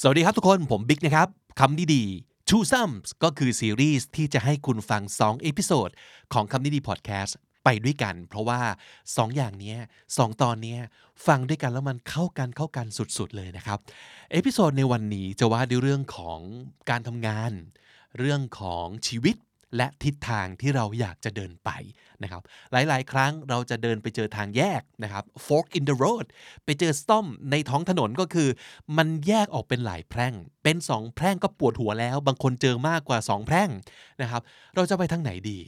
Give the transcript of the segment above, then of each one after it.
สวัสดีครับทุกคนผมบิ๊กนะครับคำนี้ดี Twosomes ก็คือซีรีส์ที่จะให้คุณฟัง 2 episode ของคำนี้ดีพอดแคสต์ไปด้วยกัน เพราะว่า 2 อย่างนี้สองตอนนี้ฟังด้วยกันแล้วมันเข้ากันเข้ากันสุดๆเลยนะครับ episode ในวันนี้จะว่าด้วยเรื่องของการทำงาน เรื่องของชีวิต และทิศทางที่เราอยากจะเดินไปนะครับ หลายๆ ครั้งเราจะเดินไปเจอทางแยกนะครับ fork in the road ไปเจอสต้อมในท้องถนนก็คือ มันแยกออกเป็นหลายแพร่ง เป็นสองแพร่งก็ปวดหัวแล้ว บางคนเจอมากกว่าสองแพร่งนะครับ เราจะไปทางไหนดี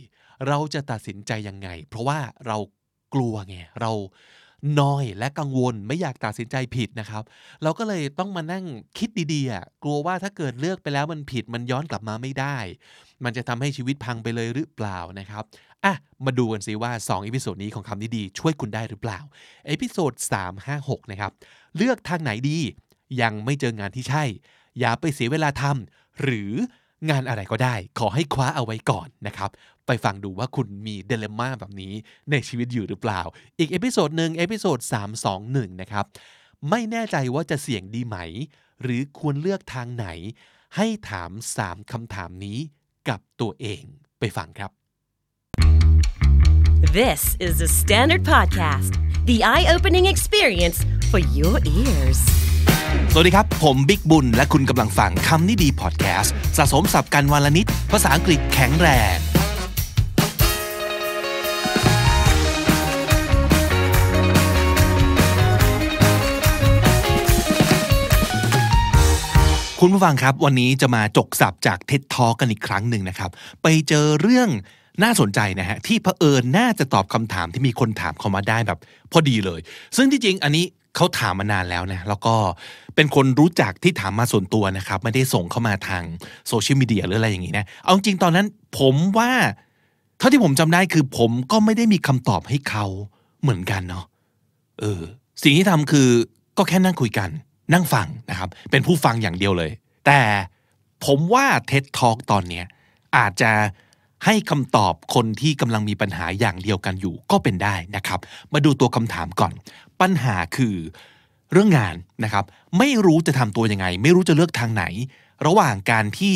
เราจะตัดสินใจยังไง เพราะว่าเรากลัวไง เรา น้อยและกังวลไม่อยากตัดสินใจผิดนะครับ เราก็เลยต้องมานั่งคิดดีๆ กลัวว่าถ้าเกิดเลือกไปแล้วมันผิดมันย้อนกลับมาไม่ได้ มันจะทำให้ชีวิตพังไปเลยหรือเปล่านะครับอะมาดูกันสิว่า2 episode นี้ของคำนี้ดีช่วยคุณได้หรือเปล่า episode 356 นะครับ เลือกทางไหนดี ยังไม่เจองานที่ใช่ อย่าไปเสียเวลาทำหรือ งานอะไรก็ได้ ขอให้คว้าเอาไว้ก่อนนะครับ ไปฟังดูว่าคุณมี dilemma แบบนี้ในชีวิตอยู่หรือเปล่า อีก episode หนึ่ง episode 321 นะครับ ไม่แน่ใจว่าจะเสี่ยงดีไหม หรือควรเลือกทางไหน ให้ถาม 3คำถามนี้กับตัวเองไปฟังครับ This is the Standard Podcast, the eye opening experience for your ears. สวัสดีครับ ผมบิ๊กบุญ และคุณกำลังฟังคำนี้ดีพอดแคสต์สะสมสับกันวันละนิด ภาษาอังกฤษแข็งแรง คุณผู้ฟังครับ วันนี้จะมาจกสับจากเท็ดทอกันอีกครั้งหนึ่งนะครับ ไปเจอเรื่องน่าสนใจนะฮะที่เผอิญน่าจะตอบคำถามที่มีคนถามเข้ามาได้แบบ พอดีเลย ซึ่งที่จริงอันนี้ เขาถามมานานแล้วนะแล้วก็เป็นคนรู้จักที่ถามมาส่วนตัวนะครับ ไม่ได้ส่งเข้ามาทางโซเชียลมีเดียหรืออะไรอย่างนี้นะเอาจริงตอนนั้นผมว่า เท่าที่ผมจำได้คือผมก็ไม่ได้มีคำตอบให้เขาเหมือนกันเนาะเออ สิ่งที่ทำคือก็แค่นั่งคุยกัน นั่งฟังนะครับ เป็นผู้ฟังอย่างเดียวเลย แต่ผมว่าเท็ดทอกตอนเนี้ยอาจจะให้คำตอบคนที่กำลังมีปัญหาอย่างเดียวกันอยู่ก็เป็นได้นะครับ มาดูตัวคำถามก่อน ปัญหาคือเรื่องงานนะครับ ไม่รู้จะทำตัวยังไง ไม่รู้จะเลือกทางไหน ระหว่างการที่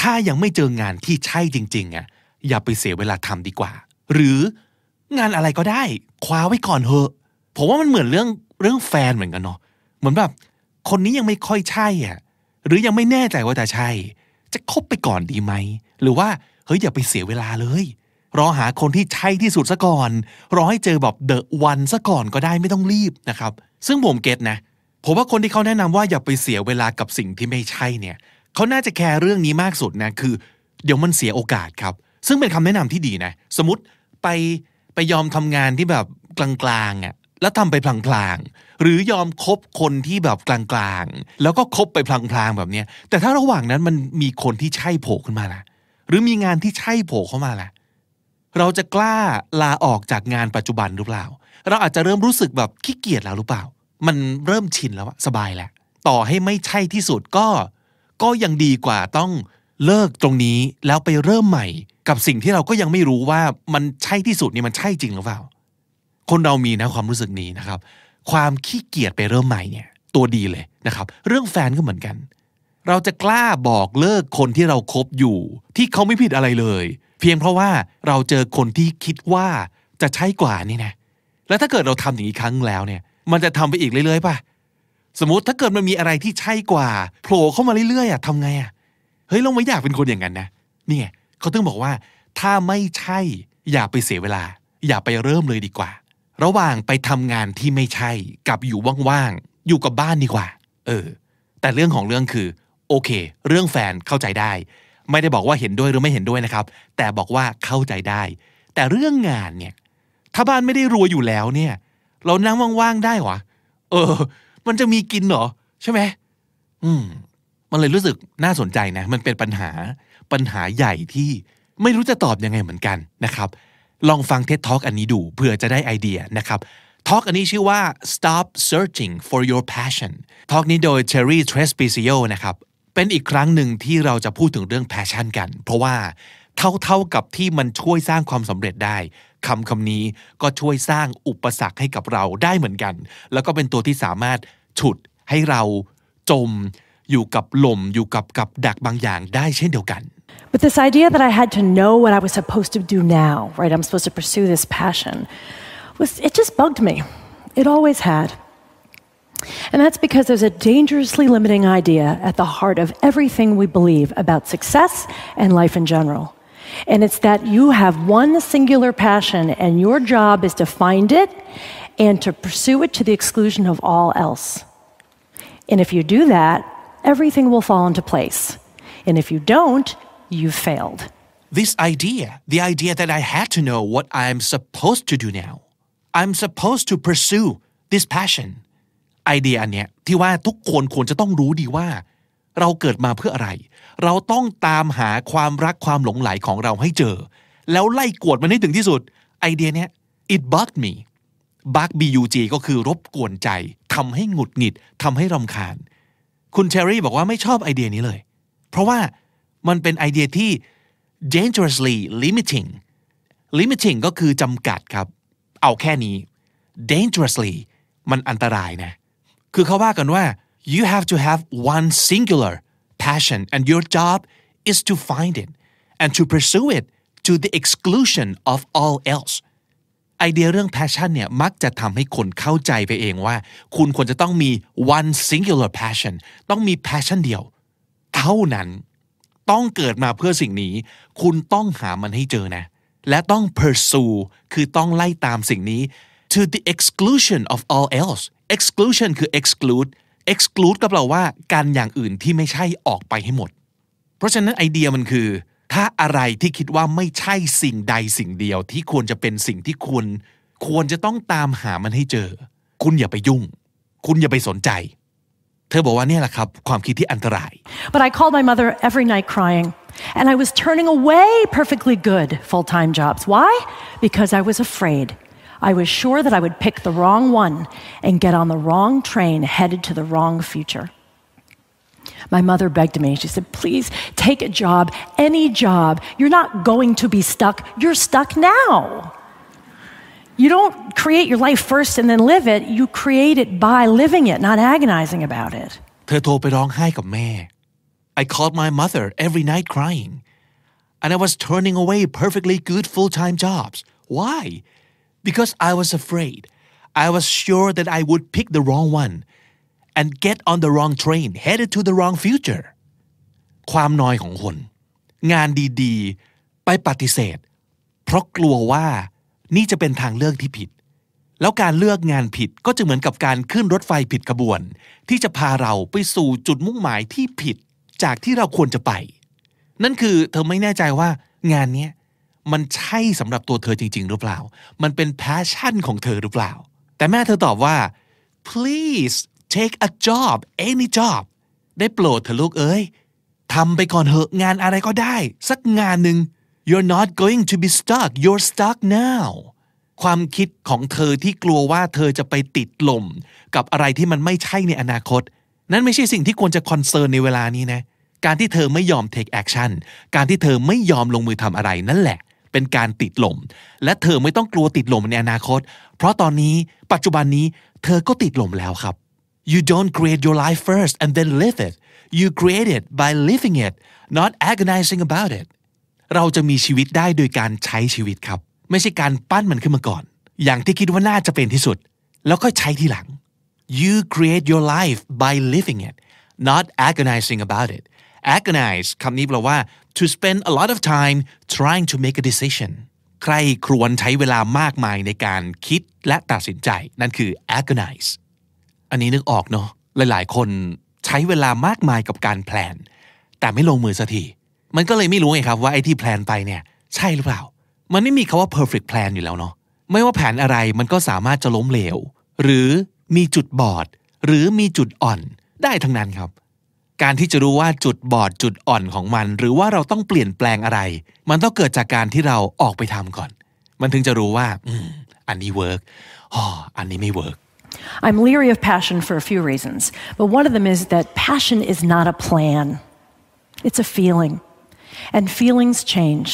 ถ้ายังไม่เจองานที่ใช่จริงๆอะอย่าไปเสียเวลาทำดีกว่า หรืองานอะไรก็ได้ คว้าไว้ก่อนเถอะผมว่ามันเหมือนเรื่องเรื่องแฟนเหมือนกันเนาะเหมือนแบบคนนี้ยังไม่ค่อยใช่อะหรือยังไม่แน่ใจว่าจะใช่ จะคบไปก่อนดีไหม หรือว่าเฮ้ยอย่าไปเสียเวลาเลย รอหาคนที่ใช่ที่สุดซะก่อน รอให้เจอแบบเดอะวันซะก่อนก็ได้ไม่ต้องรีบนะครับ ซึ่งผมเก็ตนะ ผมว่าคนที่เขาแนะนำว่าอย่าไปเสียเวลากับสิ่งที่ไม่ใช่เนี่ย เขาน่าจะแคร์เรื่องนี้มากสุดนะคือ เดี๋ยวมันเสียโอกาสครับ ซึ่งเป็นคำแนะนำที่ดีนะ สมมติไปไปยอมทำงานที่แบบกลางๆอะแล้วทำไปพลางๆ หรือยอมคบคนที่แบบกลางๆ แล้วก็คบไปพลางๆแบบเนี้ยแต่ถ้าระหว่างนั้นมันมีคนที่ใช่โผล่ขึ้นมาล่ะ หรือมีงานที่ใช่โผล่เข้ามาล่ะ เราจะกล้าลาออกจากงานปัจจุบันหรือเปล่า เราอาจจะเริ่มรู้สึกแบบขี้เกียจแล้วหรือเปล่า มันเริ่มชินแล้วอะสบายแล้วต่อให้ไม่ใช่ที่สุดก็ ก็ยังดีกว่าต้องเลิกตรงนี้แล้วไปเริ่มใหม่ กับสิ่งที่เราก็ยังไม่รู้ว่ามันใช่ที่สุดนี่มันใช่จริงหรือเปล่า คนเรามีนะความรู้สึกนี้นะครับ ความขี้เกียจไปเริ่มใหม่เนี่ยตัวดีเลยนะครับ เรื่องแฟนก็เหมือนกัน เราจะกล้าบอกเลิกคนที่เราคบอยู่ ที่เขาไม่ผิดอะไรเลย เพียงเพราะว่าเราเจอคนที่คิดว่าจะใช่กว่านี่นะแล้วถ้าเกิดเราทำอย่างนี้ครั้งแล้วเนี่ย มันจะทำไปอีกเรื่อยๆป่ะสมมติถ้าเกิดมันมีอะไรที่ใช่กว่าโผล่เข้ามาเรื่อยๆอะทำไงอะเฮ้ยเราไม่อยากเป็นคนอย่างนั้นนะนี่ไงเขาถึงบอกว่า ถ้าไม่ใช่ อย่าไปเสียเวลา อย่าไปเริ่มเลยดีกว่า ระหว่างไปทำงานที่ไม่ใช่กับอยู่ว่างๆอยู่กับบ้านดีกว่า เออ แต่เรื่องของเรื่องคือ โอเค เรื่องแฟนเข้าใจได้ ไม่ได้บอกว่าเห็นด้วยหรือไม่เห็นด้วยนะครับ แต่บอกว่าเข้าใจได้ แต่เรื่องงานเนี่ย ถ้าบ้านไม่ได้รวยอยู่แล้วเนี่ย เรานั่งว่างๆได้หรอเออ มันจะมีกินเหรอ ใช่ไหมอืม มันเลยรู้สึกน่าสนใจนะ มันเป็นปัญหาปัญหาใหญ่ที่ไม่รู้จะตอบยังไงเหมือนกันนะครับ ลองฟังเท็ดท Talk อันนี้ดูเผื่อจะได้ไอเดียนะครับทอ l k อันนี้ชื่อว่า stop searching for your passion ทอ l k นี้โดย Cherry Trespicio นะครับ เป็นอีกครั้งหนึ่งที่เราจะพูดถึงเรื่อง passion กัน เพราะว่าเท่าๆกับที่มันช่วยสร้างความสำเร็จได้คำคำนี้ก็ช่วยสร้างอุปสรรคให้กับเราได้เหมือนกัน แล้วก็เป็นตัวที่สามารถฉุดให้เราจมอยู่กับลมอยู่กับกับดักบางอย่างได้เช่นเดียวกัน But this idea that I had to know what I was supposed to do now, right? I'm supposed to pursue this passion, was it just bugged me. It always had. And that's because there's a dangerously limiting idea at the heart of everything we believe about success and life in general. And it's that you have one singular passion and your job is to find it and to pursue it to the exclusion of all else. And if you do that, everything will fall into place. And if you don't, you've failed. this idea the idea that I had to know what I'm supposed to do now I'm supposed to pursue this passion ไอเดียอันเนี้ยที่ว่าทุกคนควรจะต้องรู้ดีว่า เราเกิดมาเพื่ออะไร เราต้องตามหาความรักความหลงไหลของเราให้เจอ แล้วไล่กวดมันให้ถึงที่สุด ไอเดียเนี้ย it bugged me bug b u g ก็คือรบกวนใจทำให้หงุดหงิดทำให้รำคาญ คุณเชอรี่บอกว่าไม่ชอบไอเดียนี้เลย เพราะว่ามันเป็นไอเดียที่ dangerously limiting limiting ก็คือจำกัดครับ เอาแค่นี้ dangerously มันอันตรายนะ คือเขาว่ากันว่า you have to have one singular passion and your job is to find it and to pursue it to the exclusion of all else ไอเดียเรื่อง passion เนี่ยมักจะทำให้คนเข้าใจไปเองว่า คุณควรจะต้องมี one singular passion ต้องมี passion เดียว เท่านั้นต้องเกิดมาเพื่อสิ่งนี้ คุณต้องหามันให้เจอนะ และต้อง pursue คือต้องไล่ตามสิ่งนี้ to the exclusion of all else exclusion คือ exclude exclude ก็แปลว่าการอย่างอื่นที่ไม่ใช่ออกไปให้หมด เพราะฉะนั้นไอเดียมันคือ ถ้าอะไรที่คิดว่าไม่ใช่สิ่งใดสิ่งเดียวที่ควรจะเป็นสิ่งที่คุณควรจะต้องตามหามันให้เจอ คุณอย่าไปยุ่ง คุณอย่าไปสนใจ เธอบอกว่าเนี่ยแหละครับ ความคิดที่อันตราย But I called my mother every night crying, and I was turning away perfectly good full time jobs. Why? Because I was afraid. I was sure that I would pick the wrong one and get on the wrong train headed to the wrong future. My mother begged me. She said, Please take a job, any job. You're not going to be stuck. You're stuck now. You don't create your life first and then live it. You create it by living it, not agonizing about it. เธอโทรไปร้องไห้กับแม่ I called my mother every night crying and I was turning away perfectly good full-time jobs why Because I was afraid I was sure that I would pick the wrong one and get on the wrong train headed to the wrong future ความนอยของคน งานดีๆ ไปปฏิเสธ เพราะกลัวว่านี่จะเป็นทางเลือกที่ผิด แล้วการเลือกงานผิดก็จะเหมือนกับการขึ้นรถไฟผิดขบวน ที่จะพาเราไปสู่จุดมุ่งหมายที่ผิดจากที่เราควรจะไป นั่นคือเธอไม่แน่ใจว่างานนี้ มันใช่สำหรับตัวเธอจริง ๆ หรือเปล่า มันเป็น passion ของเธอหรือเปล่า แต่แม่เธอตอบว่า please take a job any job ได้โปรดเธอะลูกเอ้ยทำไปก่อนเหอะงานอะไรก็ได้ สักงานหนึ่ง you're not going to be stuck you're stuck now ความคิดของเธอที่กลัวว่าเธอจะไปติดลม กับอะไรที่มันไม่ใช่ในอนาคต นั่นไม่ใช่สิ่งที่ควรจะคอนเซิร์นในเวลานี้นะ การที่เธอไม่ยอม take action การที่เธอไม่ยอมลงมือทำอะไรนั่นแหละ เป็นการติดลม และเธอไม่ต้องกลัวติดลมในอนาคต เพราะตอนนี้ปัจจุบันนี้เธอก็ติดลมแล้วครับ you don't create your life first and then live it you create it by living it not agonizing about it เราจะมีชีวิตได้โดยการใช้ชีวิตครับ ไม่ใช่การปั้นมันขึ้นมาก่อน อย่างที่คิดว่าน่าจะเป็นที่สุด แล้วก็ใช้ทีหลัง you create your life by living it not agonizing about it agonize คำนี้แปลว่า to spend a lot of time trying to make a decision ใครครวญใช้เวลามากมายในการคิดและตัดสินใจ นั่นคือ agonize อันนี้นึกออกเนาะหลาย ๆ คนใช้เวลามากมายกับการแพลน แต่ไม่ลงมือสักทีมันก็เลยไม่รู้ไงครับว่าไอ้ที่แพลนไปเนี่ย ใช่หรือเปล่า มันไม่มีคาว่า perfect plan อยู่แล้วเนาะไม่ว่าแผนอะไรมันก็สามารถจะล้มเหลว หรือมีจุดบอด หรือมีจุดอ่อนได้ทั้งนั้นครับ การที่จะรู้ว่าจุดบอดจุดอ่อนของมัน หรือว่าเราต้องเปลี่ยนแปลงอะไร มันต้องเกิดจากการที่เราออกไปทำก่อน มันถึงจะรู้ว่าอือันนี้เวิร์กอ๋ออันนี้ไม่เวิร์ก I'm leery of passion for a few reasons, but one of them is that passion is not a plan, it's a feeling. And feelings change.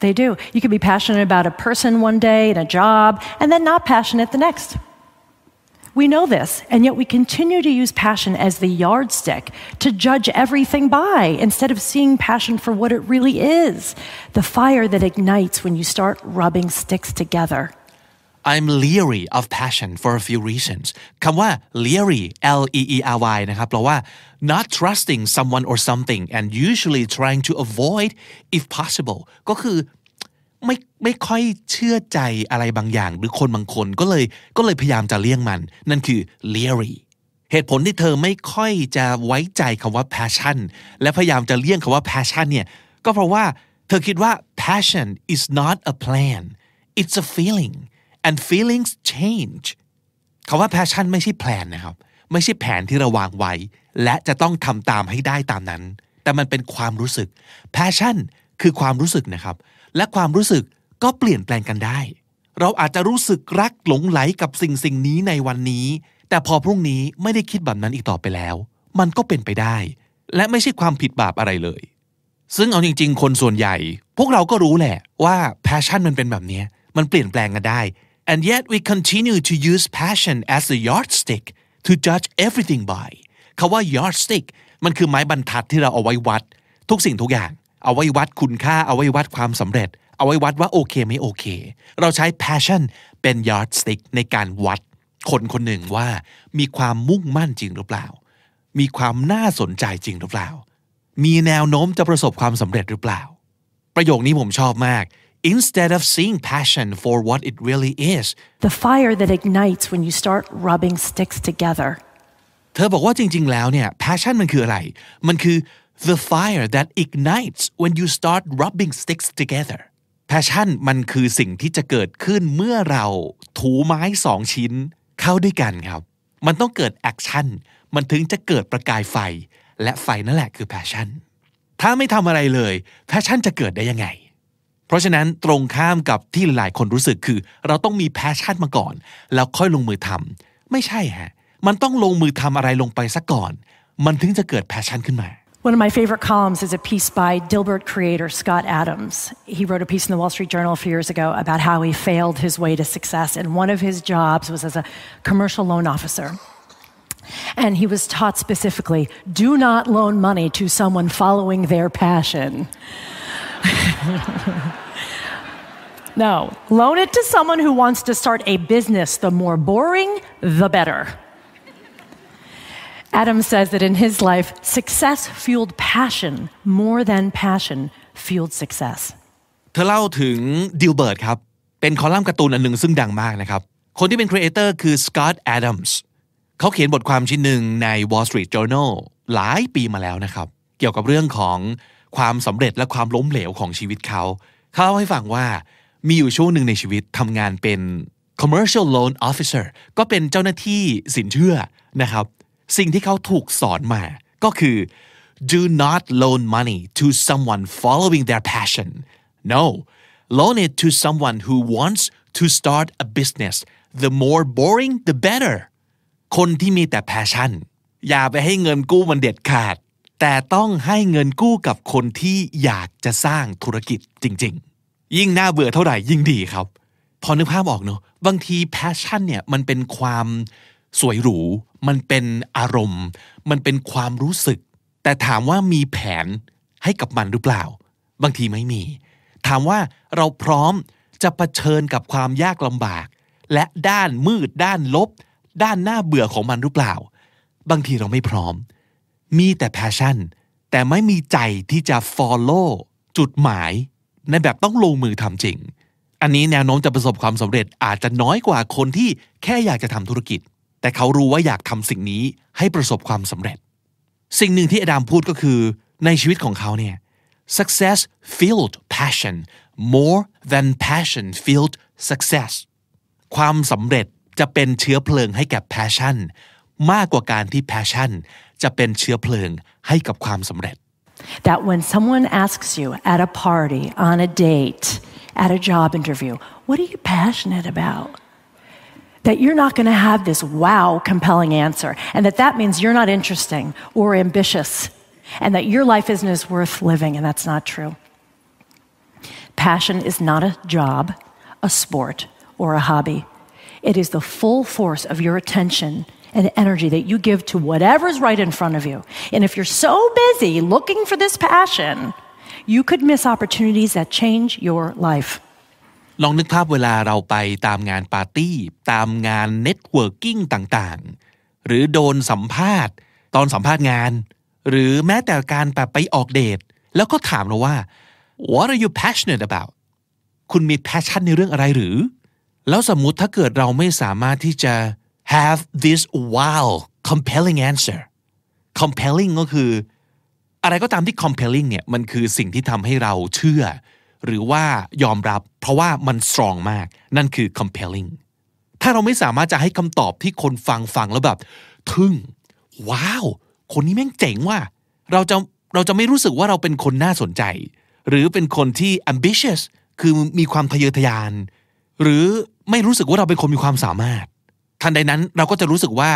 They do. You can be passionate about a person one day and a job, and then not passionate the next. We know this, and yet we continue to use passion as the yardstick to judge everything by instead of seeing passion for what it really is the fire that ignites when you start rubbing sticks together. I'm leery of passion for a few reasons คำว่า leery L E E R Y นะครับแปลว่า not trusting someone or something and usually trying to avoid if possible ก็คือ ไม่ไม่ค่อยเชื่อใจอะไรบางอย่าง หรือคนบางคนก็เลยก็เลยพยายามจะเลี่ยงมัน นั่นคือ leery เหตุผลที่เธอไม่ค่อยจะไว้ใจคำว่า passion และพยายามจะเลี่ยงคำว่า passion เนี่ยก็เพราะว่าเธอคิดว่า passion is not a plan it's a feeling and feelings change คำว่า passion ไม่ใช่แผนนะครับ ไม่ใช่แผนที่เราวางไว้ และจะต้องทำตามให้ได้ตามนั้น แต่มันเป็นความรู้สึก passion คือความรู้สึกนะครับ และความรู้สึกก็เปลี่ยนแปลงกันได้ เราอาจจะรู้สึกรักหลงไหลกับสิ่งสิ่งนี้ในวันนี้ แต่พอพรุ่งนี้ไม่ได้คิดแบบนั้นอีกต่อไปแล้ว มันก็เป็นไปได้ และไม่ใช่ความผิดบาปอะไรเลย ซึ่งเอาจริง ๆ คนส่วนใหญ่ พวกเราก็รู้แหละว่า passion มันเป็นแบบนี้มันเปลี่ยนแปลงกันได้ and yet we continue to use passion as a yardstick to judge everything by คาว่า yardstick มันคือไม้บรรทัดที่เราเอาไว้วัด ทุกสิ่งทุกอย่าง เอาไว้วัดคุณค่าเอาไว้วัดความสำเร็จ เอาไว้วัดว่าโอเคไม่โอเค เราใช้ passion เป็น yardstick ในการวัดคนคนหนึ่งว่ามีความมุ่งมั่นจริงหรือเปล่า มีความน่าสนใจจริงหรือเปล่า มีแนวโน้มจะประสบความสำเร็จหรือเปล่า ประโยคนี้ผมชอบมาก instead of seeing passion for what it really is The fire that ignites when you start rubbing sticks together. เธอบอกว่าจริง ๆ แล้วเนี่ย passion มันคืออะไร มันคือ the fire that ignites when you start rubbing sticks together passion มันคือสิ่งที่จะเกิดขึ้นเมื่อเราถูไม้สองชิ้นเข้าด้วยกันครับ มันต้องเกิด action มันถึงจะเกิดประกายไฟ และไฟนั่นแหละคือ passion ถ้าไม่ทำอะไรเลย passion จะเกิดได้ยังไง เพราะฉะนั้นตรงข้ามกับที่หลายคนรู้สึกคือ เราต้องมี passion มาก่อน แล้วค่อยลงมือทำไม่ใช่ฮะ มันต้องลงมือทำอะไรลงไปซะก่อน มันถึงจะเกิด passion ขึ้นมา One of my favorite columns is a piece by Dilbert creator Scott Adams. He wrote a piece in the Wall Street Journal a few years ago about how he failed his way to success, and one of his jobs was as a commercial loan officer. And he was taught specifically do not loan money to someone following their passion. no, loan it to someone who wants to start a business. The more boring, the better. Adam says that in his life, success fueled passion more than passion fueled success. เธอเล่าถึงดิลเบิร์ตครับ เป็นคอลัมน์การ์ตูนอันหนึ่งซึ่งดังมากนะครับ คนที่เป็น creator คือสกอตต์แอดัมส์เขาเขียนบทความชิ้นหนึ่งใน Wall Street Journal หลายปีมาแล้วนะครับ เกี่ยวกับเรื่องของความสำเร็จและความล้มเหลวของชีวิตเขา เขาเล่าให้ฟังว่ามีอยู่ช่วงหนึ่งในชีวิตทำงานเป็น commercial loan officer ก็เป็นเจ้าหน้าที่สินเชื่อนะครับ สิ่งที่เขาถูกสอนมา ก็คือ do not loan money to someone following their passion no loan it to someone who wants to start a business the more boring the better คนที่มีแต่ passion อย่าไปให้เงินกู้มันเด็ดขาด แต่ต้องให้เงินกู้กับคนที่อยากจะสร้างธุรกิจจริง ๆ ยิ่งน่าเบื่อเท่าไหร่ยิ่งดีครับ พอนึกภาพออกเนอะบางที passion เนี่ยมันเป็นความ สวยหรู มันเป็นอารมณ์ มันเป็นความรู้สึก แต่ถามว่ามีแผนให้กับมันหรือเปล่า บางทีไม่มี ถามว่าเราพร้อมจะะเผชิญกับความยากลำบาก และด้านมืด ด้านลบ ด้านหน้าเบื่อของมันหรือเปล่า บางทีเราไม่พร้อม มีแต่ passion แต่ไม่มีใจที่จะ follow จุดหมาย ในแบบต้องลงมือทำจริง อันนี้แนวโน้มจะประสบความสำเร็จอาจจะน้อยกว่าคนที่แค่อยากจะทำธุรกิจ แต่เขารู้ว่าอยากทำสิ่งนี้ให้ประสบความสำเร็จ สิ่งหนึ่งที่อดัมพูดก็คือในชีวิตของเขาเนี่ย success filled passion more than passion filled success ความสำเร็จจะเป็นเชื้อเพลิงให้แกับ passion มากกว่าการที่ passion จะเป็นเชื้อเพลิงให้กับความสำเร็จ That when someone asks you at a party, on a date, at a job interview, what are you passionate about? That you're not going to have this wow compelling answer, and that that means you're not interesting or ambitious, and that your life isn't as worth living, and that's not true. Passion is not a job, a sport, or a hobby. It is the full force of your attention and energy that you give to whatever's right in front of you. And if you're so busy looking for this passion, you could miss opportunities that change your life. ลองนึกภาพเวลาเราไปตามงานปาร์ตี้ ตามงานเน็ตเวิร์กิ่งต่างๆ หรือโดนสัมภาษณ์ ตอนสัมภาษณ์งาน หรือแม้แต่การแบบไปออกเดท แล้วก็ถามเราว่า what are you passionate about คุณมี passion ในเรื่องอะไรหรือ แล้วสมมุติถ้าเกิดเราไม่สามารถที่จะ have this wow compelling answer compelling ก็คือ อะไรก็ตามที่ compelling เนี่ยมันคือสิ่งที่ทำให้เราเชื่อ หรือว่ายอมรับ เพราะว่ามัน strong มาก นั่นคือ compelling ถ้าเราไม่สามารถจะให้คำตอบที่คนฟังฟังแล้วแบบทึ่ง ว้าว คนนี้แม่งเจ๋งว่ะเราจะเราจะไม่รู้สึกว่าเราเป็นคนน่าสนใจ หรือเป็นคนที่ ambitious คือมีความทะเยอทะยาน หรือไม่รู้สึกว่าเราเป็นคนมีความสามารถ ทันใดนั้นเราก็จะรู้สึกว่า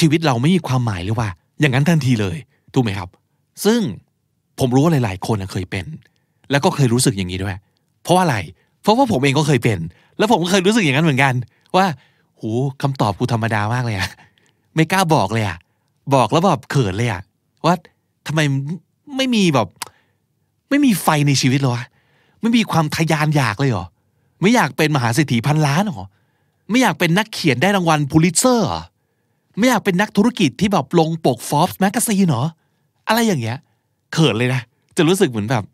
ชีวิตเราไม่มีความหมายเลยว่า อย่างนั้นทันทีเลย ถูกไหมครับ ซึ่งผมรู้ว่าหลาย ๆ คนเคยเป็น แล้วก็เคยรู้สึกอย่างนี้ด้วย เพราะว่าอะไร เพราะว่าผมเองก็เคยเป็น แล้วผมก็เคยรู้สึกอย่างนั้นเหมือนกัน ว่าหูคำตอบกูธรรมดามากเลยอะไม่กล้าบอกเลยอะบอกแล้วแบบเขินเลยอะว่าทำไมไม่มีแบบ ไม่มีไฟในชีวิตเลยวะไม่มีความทะยานอยากเลยเหรอไม่อยากเป็นมหาเศรษฐีพันล้านหรอไม่อยากเป็นนักเขียนได้รางวัลพูลิตเซอร์หรอไม่อยากเป็นนักธุรกิจที่แบบลงปกฟอ r ส์แมกกาซีนหรออะไรอย่างเงี้ยเขินเลยนะ จะรู้สึกเหมือนแบบ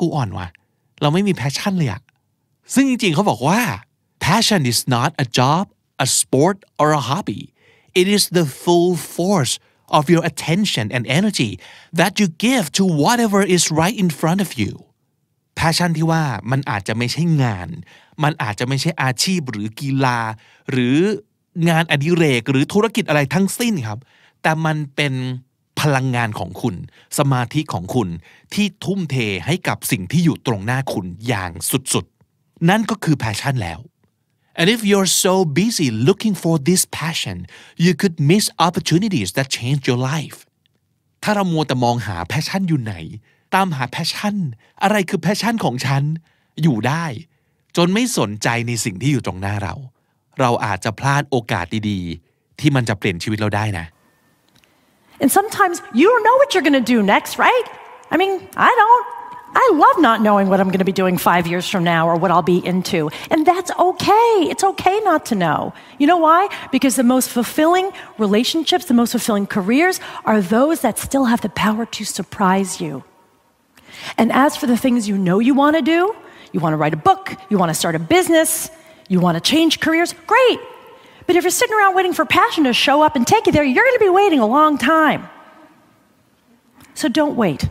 กูอ่อนว่ะ เราไม่มีแพชชั่นเลยอะซึ่งจริงๆเขาบอกว่า passion is not a job a sport or a hobby it is the full force of your attention and energy that you give to whatever is right in front of you passion ที่ว่ามันอาจจะไม่ใช่งาน มันอาจจะไม่ใช่อาชีพหรือกีฬา หรืองานอดิเรกหรือธุรกิจอะไรทั้งสิ้นครับ แต่มันเป็น ลังงานของคุณ สมาธิของคุณที่ทุ่มเทให้กับสิ่งที่อยู่ตรงหน้าคุณอย่างสุดๆ นั่นก็คือ passion แล้ว and if you're so busy looking for this passion you could miss opportunities that change your life ถ้าเรามัวแต่มองหา passion อยู่ไหน ตามหา passion อะไรคือ passion ของฉัน อยู่ได้ จนไม่สนใจในสิ่งที่อยู่ตรงหน้าเรา เราอาจจะพลาดโอกาสดีๆ ที่มันจะเปลี่ยนชีวิตเราได้นะ And sometimes you don't know what you're going to do next, right? I mean, I don't. I love not knowing what I'm going to be doing five years from now or what I'll be into. And that's okay. It's okay not to know. You know why? Because the most fulfilling relationships, the most fulfilling careers are those that still have the power to surprise you. And as for the things you know you want to do, you want to write a book, you want to start a business, you want to change careers, great. But if you're sitting around waiting for passion to show up and take you there, you're going to be waiting a long time. So don't wait.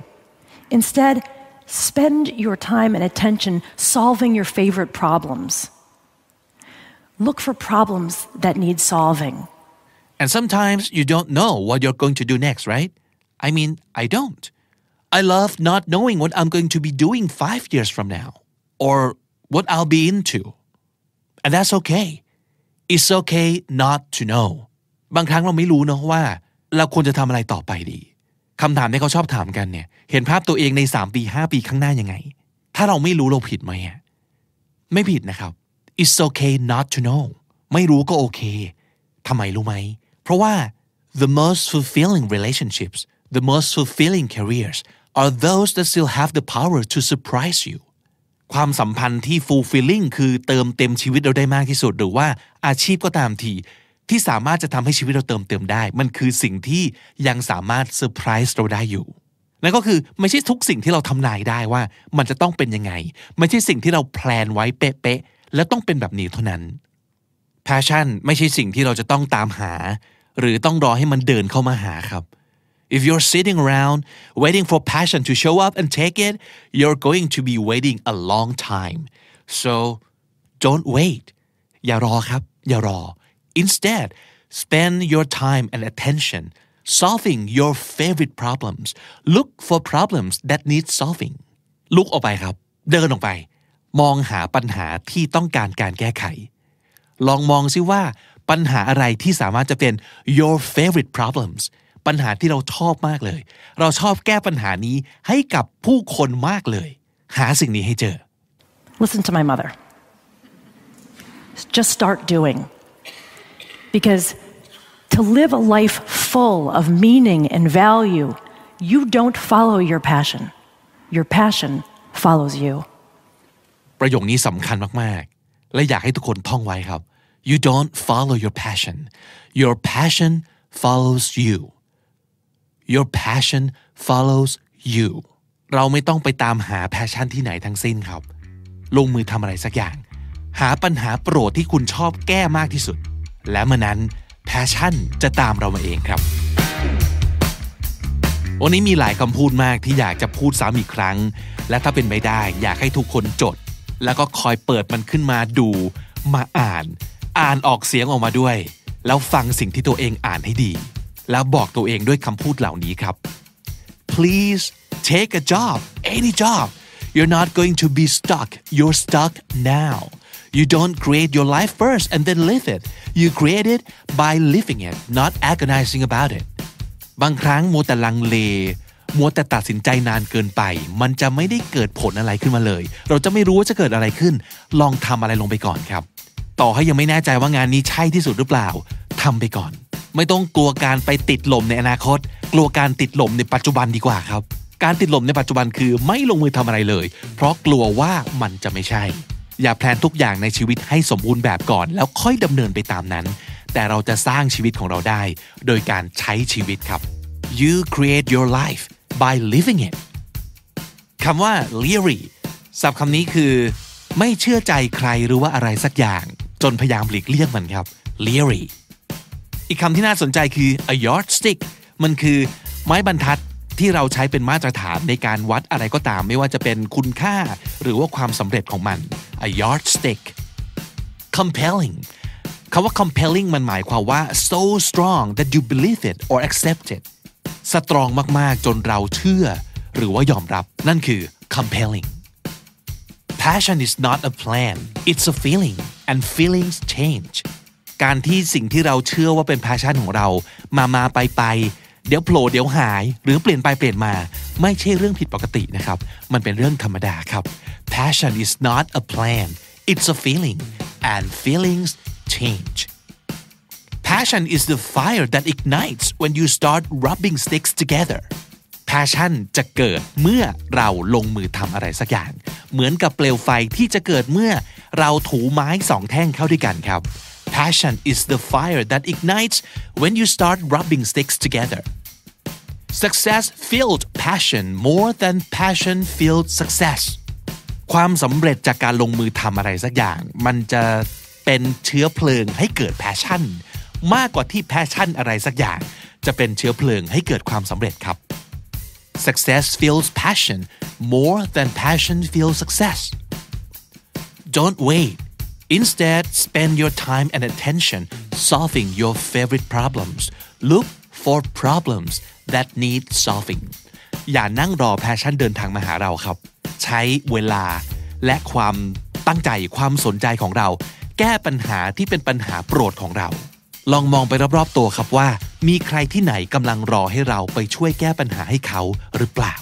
Instead, spend your time and attention solving your favorite problems. Look for problems that need solving. And sometimes you don't know what you're going to do next, right? I mean, I don't. I love not knowing what I'm going to be doing five years from now or what I'll be into. And that's okay. It's okay not to know บางครั้งเราไม่รู้เนอะว่า เราควรจะทำอะไรต่อไปดีคำถามที่เขาชอบถามกันเนี่ย เห็นภาพตัวเองใน 3 ปี 5 ปีข้างหน้ายังไง ถ้าเราไม่รู้เราผิดไหมอะไม่ผิดนะครับ It's okay not to know ไม่รู้ก็โอเคทำไมรู้ไหม เพราะว่า the most fulfilling relationships the most fulfilling careers are those that still have the power to surprise you ความสัมพันธ์ที่ fulfilling คือเติมเต็มชีวิตเราได้มากที่สุด หรือว่าอาชีพก็ตามทีที่สามารถจะทำให้ชีวิตเราเติมเต็มได้ มันคือสิ่งที่ยังสามารถเซอร์ไพรส์เราได้อยู่นั่นก็คือไม่ใช่ทุกสิ่งที่เราทำนายได้ว่า มันจะต้องเป็นยังไง ไม่ใช่สิ่งที่เราแพลนไว้เป๊ะๆแล้วต้องเป็นแบบนี้เท่านั้น passion ไม่ใช่สิ่งที่เราจะต้องตามหา หรือต้องรอให้มันเดินเข้ามาหาครับ If you're sitting around waiting for passion to show up and take it, you're going to be waiting a long time. So don't wait. อย่ารอครับ อย่ารอ Instead, spend your time and attention solving your favorite problems. Look for problems that need solving. ลุกออกไปครับ เดินออกไป มองหาปัญหาที่ต้องการการแก้ไข ลองมองซิว่าปัญหาอะไรที่สามารถจะเป็น your favorite problems ปัญหาที่เราชอบมากเลย เราชอบแก้ปัญหานี้ให้กับผู้คนมากเลย หาสิ่งนี้ให้เจอ Listen to my mother. Just start doing. Because to live a life full of meaning and value, you don't follow your passion. Your passion follows you. ประโยคนี้สำคัญมาก ๆ และอยากให้ทุกคนท่องไว้ครับ you don't follow your passion your passion follows you your passion follows you เราไม่ต้องไปตามหาแพชชั่นที่ไหนทั้งสิ้นครับ ลงมือทำอะไรสักอย่าง หาปัญหาโปรดที่คุณชอบแก้มากที่สุด และเมื่อนั้นแพชชั่นจะตามเรามาเองครับ วันนี้มีหลายคำพูดมากที่อยากจะพูดซ้ำอีกครั้ง และถ้าเป็นไปได้อยากให้ทุกคนจด แล้วก็คอยเปิดมันขึ้นมาดู มาอ่าน อ่านออกเสียงออกมาด้วย แล้วฟังสิ่งที่ตัวเองอ่านให้ดี แล้วบอกตัวเองด้วยคำพูดเหล่านี้ครับ please take a job any job you're not going to be stuck you're stuck now you don't create your life first and then live it you create it by living it not agonizing about it บางครั้งมัวแต่ลังเลมัวแต่ตัดสินใจนานเกินไป มันจะไม่ได้เกิดผลอะไรขึ้นมาเลย เราจะไม่รู้ว่าจะเกิดอะไรขึ้น ลองทำอะไรลงไปก่อนครับ ต่อให้ยังไม่แน่ใจว่างานนี้ใช่ที่สุดหรือเปล่าทำไปก่อน ไม่ต้องกลัวการไปติดลมในอนาคต กลัวการติดลมในปัจจุบันดีกว่าครับ การติดลมในปัจจุบันคือไม่ลงมือทำอะไรเลย เพราะกลัวว่ามันจะไม่ใช่ อย่าแพลนทุกอย่างในชีวิตให้สมบูรณ์แบบก่อน แล้วค่อยดำเนินไปตามนั้น แต่เราจะสร้างชีวิตของเราได้ โดยการใช้ชีวิตครับ you create your life by living it คำว่า leery ศัพท์คำนี้คือ ไม่เชื่อใจใครหรือว่าอะไรสักอย่าง จนพยายามหลีกเลี่ยงมันครับ leery อีกคำที่น่าสนใจคือ a yardstick มันคือไม้บรรทัดที่เราใช้เป็นมาตรฐานในการวัดอะไรก็ตาม ไม่ว่าจะเป็นคุณค่าหรือว่าความสำเร็จของมัน a yardstick compelling คำว่า compelling มันหมายความว่า so strong that you believe it or accept it สตรองมาก ๆ จนเราเชื่อ หรือว่ายอมรับ นั่นคือ compelling passion is not a plan it's a feeling and feelings change การที่สิ่งที่เราเชื่อว่าเป็น passion ของเรา มามาไปไปเดี๋ยวโผล่เดี๋ยวหาย หรือเปลี่ยนไปเปลี่ยนมา ไม่ใช่เรื่องผิดปกตินะครับ มันเป็นเรื่องธรรมดาครับ passion is not a plan it's a feeling and feelings change Passion is the fire that ignites when you start rubbing sticks together. Passion จะเกิดเมื่อเราลงมือทำอะไรสักอย่าง เหมือนกับเปลวไฟที่จะเกิดเมื่อเราถูไม้สองแท่งเข้าด้วยกันครับ Passion is the fire that ignites when you start rubbing sticks together. Success filled passion more than passion filled success. ความสำเร็จจากการลงมือทำอะไรสักอย่าง มันจะเป็นเชื้อเพลิงให้เกิด passion มากกว่าที่ passion อะไรสักอย่าง จะเป็นเชื้อเพลิงให้เกิดความสำเร็จครับ Success feels passion more than passion feels success Don't wait Instead spend your time and attention solving your favorite problems Look for problems that need solving อย่านั่งรอ passion เดินทางมาหาเราครับ ใช้เวลาและความตั้งใจความสนใจของเรา แก้ปัญหาที่เป็นปัญหาโปรดของเรา ลองมองไปรอบๆตัวครับว่า มีใครที่ไหนกำลังรอให้เราไปช่วยแก้ปัญหาให้เขาหรือเปล่า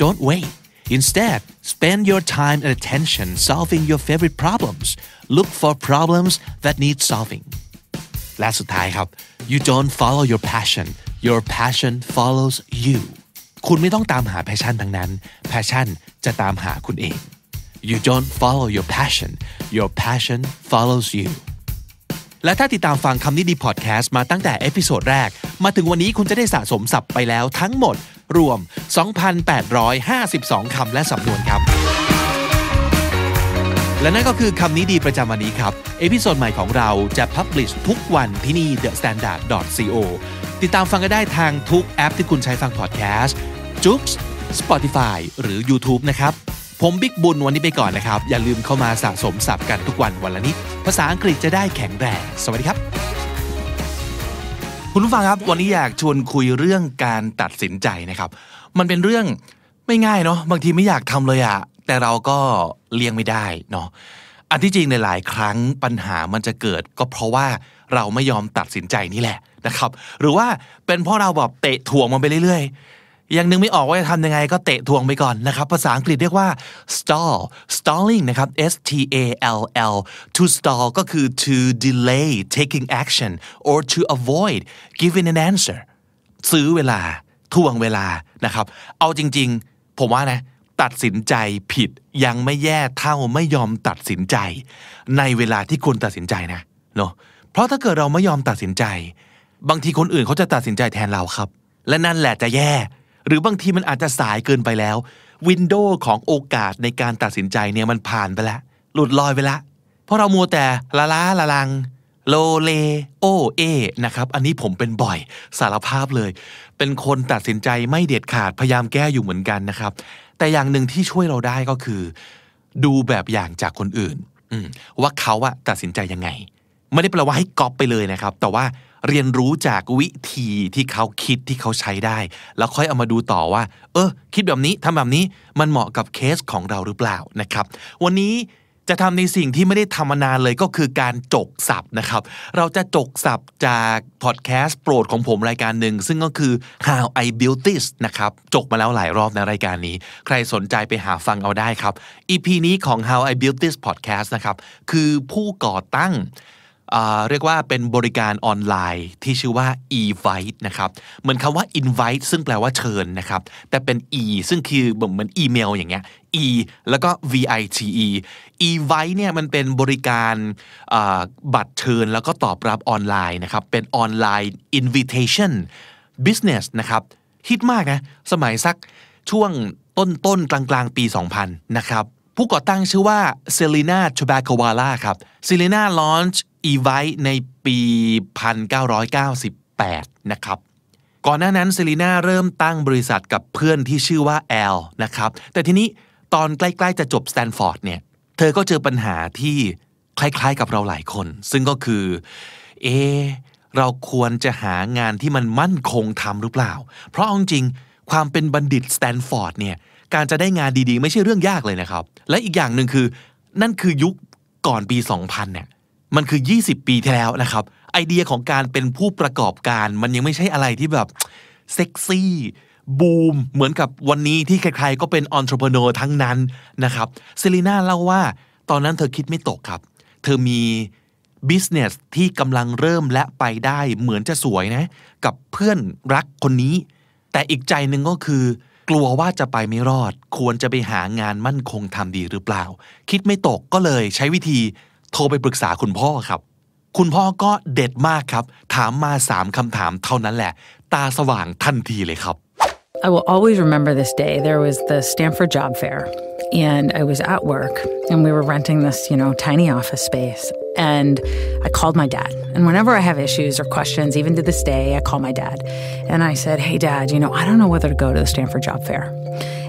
Don't wait Instead spend your time and attention solving your favorite problems Look for problems that need solving และสุดท้ายครับ you don't follow your passion your passion follows you คุณไม่ต้องตามหา passion ทั้งนั้น passion จะตามหาคุณเอง you don't follow your passion your passion follows you และถ้าติดตามฟังคำนี้ดีพอดแคสต์มาตั้งแต่ episode แรก มาถึงวันนี้คุณจะได้สะสมศัพท์ไปแล้วทั้งหมด รวม 2,852 คำและสำนวนครับ และนั่นก็คือคำนี้ดีประจำวันนี้ครับ episode ใหม่ของเราจะ publish ทุกวันที่นี่ the standard co ติดตามฟังกันได้ทางทุกแอปที่คุณใช้ฟังพอดแคสต์ JOOX Spotify หรือ YouTube นะครับ ผมบิ๊กบุญวันนี้ไปก่อนนะครับ อย่าลืมเข้ามาสะสมศัพท์กันทุกวันวันละนิด ภาษาอังกฤษจะได้แข็งแรง สวัสดีครับ คุณผู้ฟังครับ วันนี้อยากชวนคุยเรื่องการตัดสินใจนะครับ มันเป็นเรื่องไม่ง่ายเนาะบางทีไม่อยากทำเลยอะแต่เราก็เลี่ยงไม่ได้เนาะอันที่จริงในหลายครั้งปัญหามันจะเกิด ก็เพราะว่าเราไม่ยอมตัดสินใจนี่แหละนะครับ หรือว่าเป็นเพราะเราแบบเตะถ่วงมันไปเรื่อย ยังนึกไม่ออกว่าจะทำยังไงก็เตะทวงไปก่อนนะครับ ภาษาอังกฤษเรียกว่า stall stalling นะครับ S T A L L to stall ก็คือ to delay taking action or to avoid giving an answer ซื้อเวลาทวงเวลานะครับ เอาจริงๆ ผมว่านะ ตัดสินใจผิดยังไม่แย่เท่าไม่ยอมตัดสินใจ ในเวลาที่ควรตัดสินใจนะเนาะเพราะถ้าเกิดเราไม่ยอมตัดสินใจ บางทีคนอื่นเขาจะตัดสินใจแทนเราครับ และนั่นแหละจะแย่ หรือบางทีมันอาจจะสายเกินไปแล้ว วินโดว์ของโอกาสในการตัดสินใจเนี่ยมันผ่านไปแล้ว หลุดลอยไปแล้ว เพราะเรามัวแต่ละล้าละลัง โลเล โอเอ นะครับ อันนี้ผมเป็นบ่อยสารภาพเลย เป็นคนตัดสินใจไม่เด็ดขาดพยายามแก้อยู่เหมือนกันนะครับ แต่อย่างหนึ่งที่ช่วยเราได้ก็คือ ดูแบบอย่างจากคนอื่นว่าเขาอะตัดสินใจยังไง ไม่ได้แปลว่าให้ก๊อปไปเลยนะครับ แต่ว่า เรียนรู้จากวิธีที่เขาคิดที่เขาใช้ได้ แล้วค่อยเอามาดูต่อว่า เออ คิดแบบนี้ทำแบบนี้มันเหมาะกับเคสของเราหรือเปล่านะครับ วันนี้จะทำในสิ่งที่ไม่ได้ทำมานานเลยก็คือการจกสับนะครับ เราจะจกสับจากพอดแคสต์โปรดของผมรายการหนึ่ง ซึ่งก็คือ How I Built This นะครับ จกมาแล้วหลายรอบในรายการนี้ ใครสนใจไปหาฟังเอาได้ครับ EP นี้ของ How I Built This Podcast นะครับ คือผู้ก่อตั้ง เรียกว่าเป็นบริการออนไลน์ที่ชื่อว่า e-vite นะครับ เหมือนคำว่า invite ซึ่งแปลว่าเชิญนะครับ แต่เป็น e ซึ่งคือเหมือนอีเมลอย่างเงี้ย e แล้วก็ vite e-vite เนี่ยมันเป็นบริการบัตรเชิญแล้วก็ตอบรับออนไลน์นะครับ เป็นออนไลน์ invitation business นะครับฮิตมากนะ สมัยสักช่วงต้นต้นๆกลางกลางๆปี 2000 นะครับ ผู้ก่อตั้งชื่อว่าเซลีนาชูบา a วา a าครับเซลีนาลอนช์ อีไวท์ในปี 1998 นะครับ ก่อนหน้านั้น Selina เริ่มตั้งบริษัทกับเพื่อนที่ชื่อว่า Al นะครับ แต่ทีนี้ตอนใกล้ๆจะจบสแตนฟอร์ดเนี่ย เธอก็เจอปัญหาที่คล้ายๆกับเราหลายคน ซึ่งก็คือ เอ เราควรจะหางานที่มันมั่นคงทำหรือเปล่า เพราะเอาจริงๆความเป็นบัณฑิตสแตนฟอร์ดเนี่ยการจะได้งานดีๆ ไม่ใช่เรื่องยากเลยนะครับ และอีกอย่างหนึ่งคือ นั่นคือยุคก่อนปี 2000เนี่ย มันคือ 20 ปีที่แล้วนะครับ ไอเดียของการเป็นผู้ประกอบการ มันยังไม่ใช่อะไรที่แบบเซ็กซี่บูมเหมือนกับวันนี้ที่ใครๆก็เป็นอนทร p ร e น u r ทั้งนั้นนะครับ Selina เล่าว่าตอนนั้นเธอคิดไม่ตกครับ เธอมีบิสเนสที่กำลังเริ่มและไปได้เหมือนจะสวยนะ กับเพื่อนรักคนนี้ แต่อีกใจหนึ่งก็คือ กลัวว่าจะไปไม่รอด ควรจะไปหางานมั่นคงทำดีหรือเปล่า คิดไม่ตกก็เลยใช้วิธี โทรไปปรึกษาคุณพ่อครับ คุณพ่อก็เด็ดมากครับ ถามมาสามคำถามเท่านั้นแหละ ตาสว่างทันทีเลยครับ I will always remember this day. There was the Stanford Job Fair, and I was at work, and we were renting this, you know, tiny office space. And I called my dad. And whenever I have issues or questions, even to this day, I call my dad. And I said, Hey, dad, you know, I don't know whether to go to the Stanford Job Fair.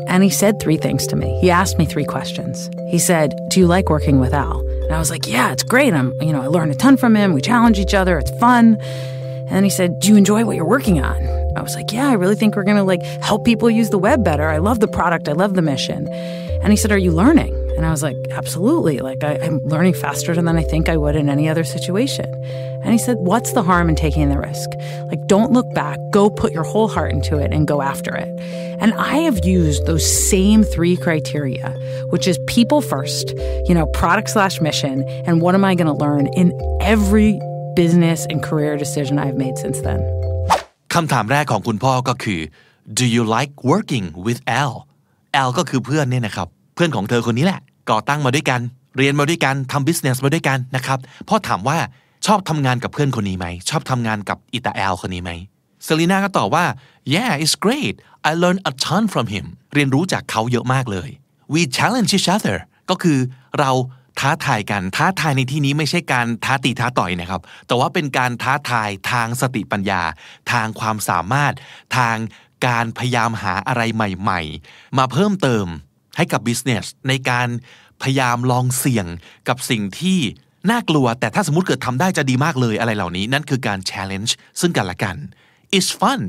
And he said three things to me. He asked me three questions. He said, Do you like working with Al? And I was like, Yeah, it's great. I'm, you know, I learned a ton from him. We challenge each other. It's fun. And then he said, Do you enjoy what you're working on? I was like, Yeah, I really think we're going to like help people use the web better. I love the product. I love the mission. And he said, Are you learning? And I was like, Absolutely. Like, I, I'm learning faster than I think I would in any other situation. And he said, What's the harm in taking the risk? Like, don't look back. Go put your whole heart into it and go after it. And I have used those same three criteria, which is people first, you know, product slash mission, and what am I going to learn in every business and career decision I've made since then. คำถามแรกของคุณพ่อก็คือ do you like working with Al Al ก็คือเพื่อนเนี่ยนะครับ เพื่อนของเธอคนนี้แหละ ก่อตั้งมาด้วยกัน เรียนมาด้วยกันทำ business มาด้วยกันนะครับ พ่อถามว่าชอบทำงานกับเพื่อนคนนี้ไหม ชอบทำงานกับอิตาแอลคนนี้ไหมเซลีนาก็ตอบว่า yeah it's great I learned a ton from him เรียนรู้จากเขาเยอะมากเลย we challenge each other ก็คือเรา ท้าทายกัน ท้าทายในที่นี้ไม่ใช่การท้าตีท้าต่อยนะครับ แต่ว่าเป็นการท้าทายทางสติปัญญา ทางความสามารถ ทางการพยายามหาอะไรใหม่ๆ มาเพิ่มเติมให้กับ business ในการพยายามลองเสี่ยงกับสิ่งที่น่ากลัว แต่ถ้าสมมติเกิดทำได้จะดีมากเลยอะไรเหล่านี้ นั่นคือการ challenge ซึ่งกันและกัน it's fun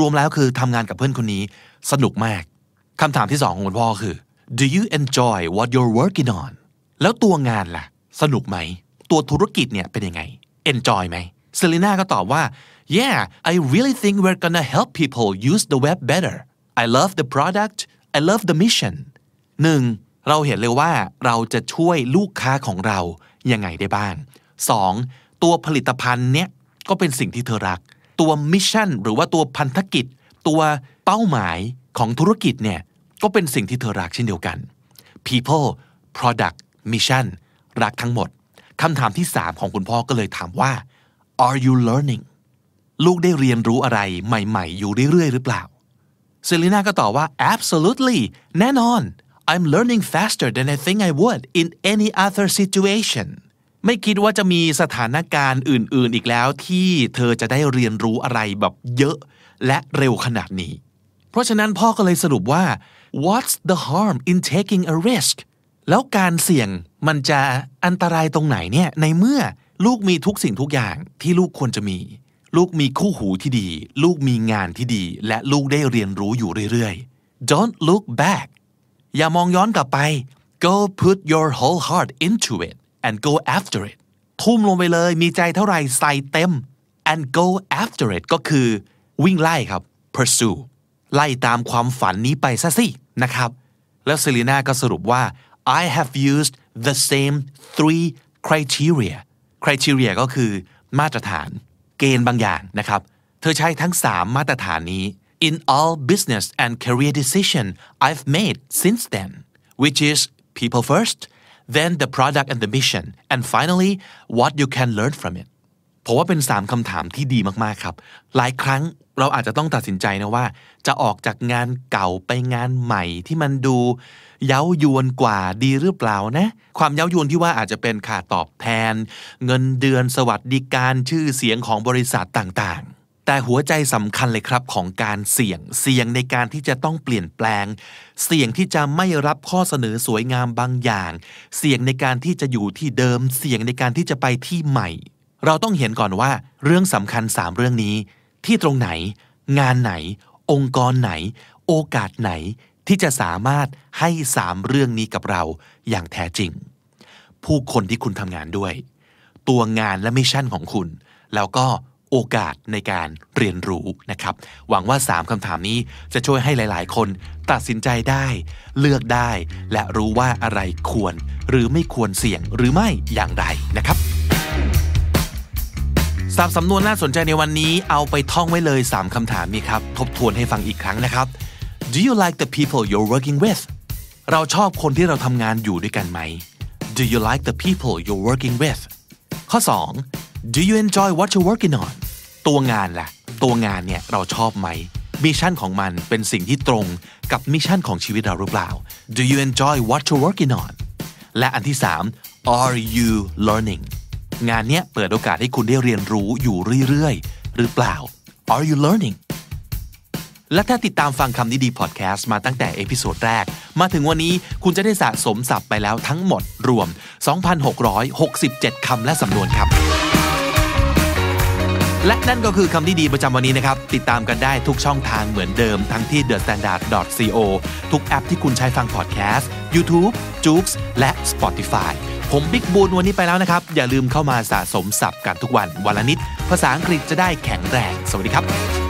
รวมๆแล้วคือทำงานกับเพื่อนคนนี้สนุกมากคำถามที่สองของคุณพ่อคือ do you enjoy what you're working on แล้วตัวงานล่ะ สนุกไหม ตัวธุรกิจเนี่ยเป็นยังไง enjoy ไหมเซเลน่าก็ตอบว่า yeah I really think we're gonna help people use the web better I love the product I love the mission หนึ่งเราเห็นเลยว่าเราจะช่วยลูกค้าของเรายังไงได้บ้างสองตัวผลิตภัณฑ์เนี้ยก็เป็นสิ่งที่เธอรัก ตัวมิชชั่นหรือว่าตัวพันธกิจ ตัวเป้าหมายของธุรกิจเนี่ยก็เป็นสิ่งที่เธอรักเช่นเดียวกัน people product mission รักทั้งหมดคำถามที่สามของคุณพ่อก็เลยถามว่า are you learning ลูกได้เรียนรู้อะไรใหม่ๆ อยู่เรื่อยๆ หรือเปล่าเซรีน่าก็ตอบว่า absolutely แน่นอน I'm learning faster than I think I would in any other situation ไม่คิดว่าจะมีสถานการณ์อื่นๆ อีกแล้วที่เธอจะได้เรียนรู้อะไรแบบเยอะและเร็วขนาดนี้ เพราะฉะนั้นพ่อก็เลยสรุปว่า what's the harm in taking a risk แล้วการเสี่ยงมันจะอันตรายตรงไหนเนี่ยในเมื่อลูกมีทุกสิ่งทุกอย่างที่ลูกควรจะมี ลูกมีคู่หูที่ดี ลูกมีงานที่ดี และลูกได้เรียนรู้อยู่เรื่อยๆ don't look back อย่ามองย้อนกลับไป go put your whole heart into it and go after it ทุ่มลงไปเลยมีใจเท่าไหร่ใส่เต็ม and go after it ก็คือ วิ่งไล่ครับ pursue ไล่ตามความฝันนี้ไปซะสินะครับ แล้วเซรีนาก็สรุปว่า I have used the same three criteria criteria ก็คือ มาตรฐาน เกณฑ์บางอย่างนะครับ เธอใช้ทั้ง 3 มาตรฐานนี้ in all business and career decision I've made since then which is people first then the product and the mission and finally what you can learn from it ผมว่าเป็น 3คำถามที่ดีมากๆครับ หลายครั้งเราอาจจะต้องตัดสินใจนะว่า จะออกจากงานเก่าไปงานใหม่ที่มันดู เย้ายวนกว่าดีหรือเปล่านะ ความเย้ายวนที่ว่าอาจจะเป็นค่าตอบแทน เงินเดือนสวัสดิการชื่อเสียงของบริษัทต่างๆ แต่หัวใจสำคัญเลยครับของการเสี่ยงเสี่ยงในการที่จะต้องเปลี่ยนแปลง เสี่ยงที่จะไม่รับข้อเสนอสวยงามบางอย่าง เสี่ยงในการที่จะอยู่ที่เดิม เสี่ยงในการที่จะไปที่ใหม่ เราต้องเห็นก่อนว่า เรื่องสำคัญสามเรื่องนี้ ที่ตรงไหน งานไหน องค์กรไหน โอกาสไหน ที่จะสามารถให้สามเรื่องนี้กับเราอย่างแท้จริง ผู้คนที่คุณทำงานด้วย ตัวงานและมิชชั่นของคุณ แล้วก็โอกาสในการเรียนรู้นะครับ หวังว่า 3คำถามนี้จะช่วยให้หลาย ๆ คนตัดสินใจได้ เลือกได้ และรู้ว่าอะไรควร หรือไม่ควรเสี่ยงหรือไม่อย่างไรนะครับศัพท์สำนวนน่าสนใจในวันนี้เอาไปท่องไว้เลย 3คำถามนี้ครับ ทบทวนให้ฟังอีกครั้งนะครับ Do you like the people you're working with เราชอบคนที่เราทำงานอยู่ด้วยกันไหม Do you like the people you're working with ข้อ 2 Do you enjoy what you're working on ตัวงานล่ะ ตัวงานเนี่ยเราชอบไหม mission ของมันเป็นสิ่งที่ตรงกับ mission ของชีวิตเราหรือเปล่า Do you enjoy what you're working on และอันที่ 3 Are you learning งานเนี้ยเปิดโอกาสให้คุณได้เรียนรู้อยู่เรื่อยๆ หรือเปล่า Are you learning และถ้าติดตามฟังคำนี้ดีพอดแคสต์มาตั้งแต่ episode แรก มาถึงวันนี้คุณจะได้สะสมศัพท์ไปแล้วทั้งหมดรวม 2,667 คำและสำนวนครับ และนั่นก็คือคำนี้ดีประจำวันนี้นะครับ ติดตามกันได้ทุกช่องทางเหมือนเดิม ทั้งที่ thestandard.co ทุกแอปที่คุณใช้ฟังพอดแคสต์ YouTube, j o o x และ Spotify ผมบิ๊กบูนวันนี้ไปแล้วนะครับ อย่าลืมเข้ามาสะสมศัพท์กันทุกวันวันละนิด ภาษาอังกฤษจะได้แข็งแรง สวัสดีครับ